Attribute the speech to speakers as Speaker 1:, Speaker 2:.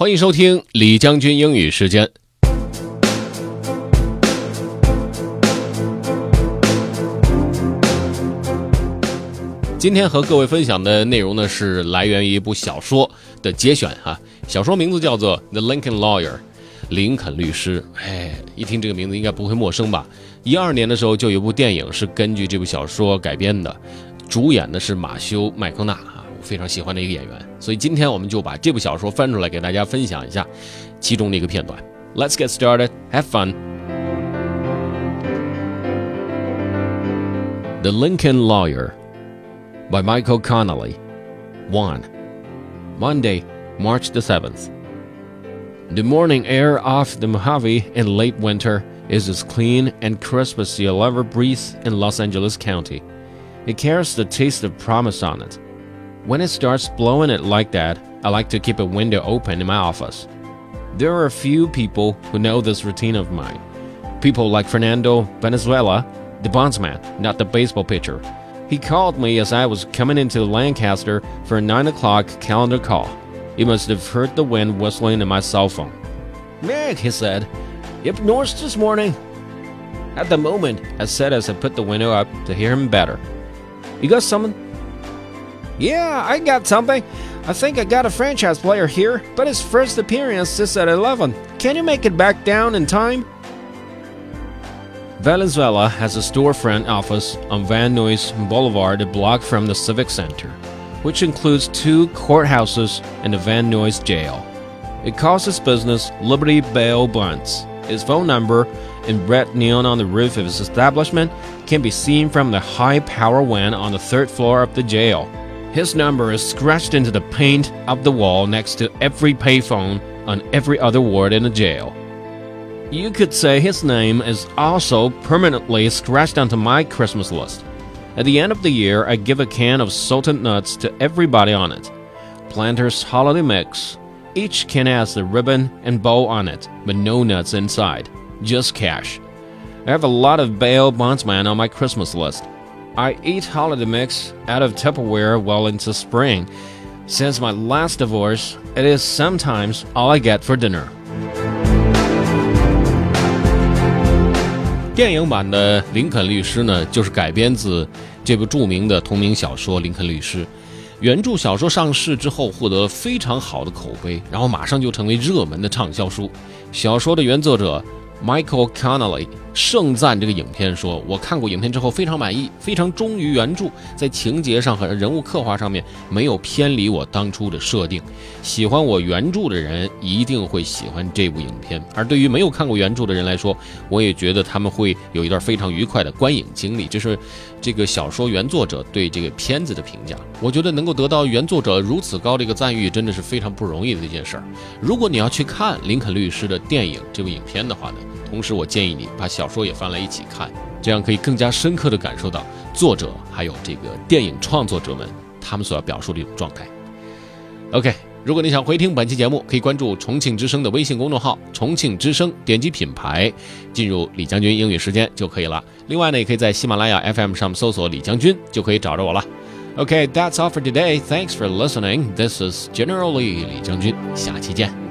Speaker 1: 欢迎收听李将军英语时间。今天和各位分享的内容呢，是来源于一部小说的节选哈。小说名字叫做《The Lincoln Lawyer》，林肯律师。哎，一听这个名字应该不会陌生吧？一二年的时候就有一部电影是根据这部小说改编的，主演的是马修麦康纳，非常喜欢的一个演员，所以今天我们就把这部小说翻出来给大家分享一下其中的一个片段。Let's get started, have fun. The Lincoln Lawyer by Michael Connelly. 1. Monday, March the 7th. The morning air off the Mojave in late winter is as clean and crisp as you'll ever breathe in Los Angeles County. It carries the taste of promise on it when it starts blowing it like that, I like to keep a window open in my office. There are a few people who know this routine of mine. People like Fernando Valenzuela, the bondsman, not the baseball pitcher. He called me as I was coming into Lancaster for a 9 o'clock calendar call. He must have heard the wind whistling in my cell phone. Mick, he said, Yep, north this morning. At the moment, I said as I put the window up to hear him better. You got something? Yeah, I got something. I think I got a franchise player here, but his first appearance is at 11. Can you make it back down in time? Valenzuela has a storefront office on Van Nuys Boulevard, a block from the Civic Center, which includes two courthouses and the Van Nuys Jail. It calls its business Liberty Bail Bonds. His phone number, in red neon on the roof of his establishment, can be seen from the high power wing on the third floor of the jail. His number is scratched into the paint of the wall next to every payphone on every other ward in the jail. You could say his name is also permanently scratched onto my Christmas list. At the end of the year, I give a can of salted nuts to everybody on it. Planter's Holiday Mix. Each can has a ribbon and bow on it, but no nuts inside, just cash. I have a lot of bail bondsmen on my Christmas list. I eat holiday mix out of Tupperware well into spring. Since my last divorce, it is sometimes all I get for dinner. 电影版的《林肯律师》呢，就是改编自这部著名的同名小说《林肯律师》。原著小说上市之后，获得非常好的口碑，然后马上就成为热门的畅销书。小说的原作者 Michael Connolly 盛赞这个影片，说：“我看过影片之后非常满意，非常忠于原著，在情节上和人物刻画上面没有偏离我当初的设定。喜欢我原著的人一定会喜欢这部影片，而对于没有看过原著的人来说，我也觉得他们会有一段非常愉快的观影经历。这是这个小说原作者对这个片子的评价。我觉得能够得到原作者如此高的一个赞誉，真的是非常不容易的一件事儿。如果你要去看《林肯律师》的电影这部影片的话呢？”同时，我建议你把小说也翻来一起看，这样可以更加深刻地感受到作者还有这个电影创作者们他们所要表述的一种状态。OK，如果你想回听本期节目，可以关注重庆之声的微信公众号“重庆之声”，点击品牌，进入李将军英语时间就可以了。另外呢，也可以在喜马拉雅 FM 上搜索“李将军”，就可以找着我了。OK，that's all for today. Thanks for listening. This is Generally 李将军，下期见。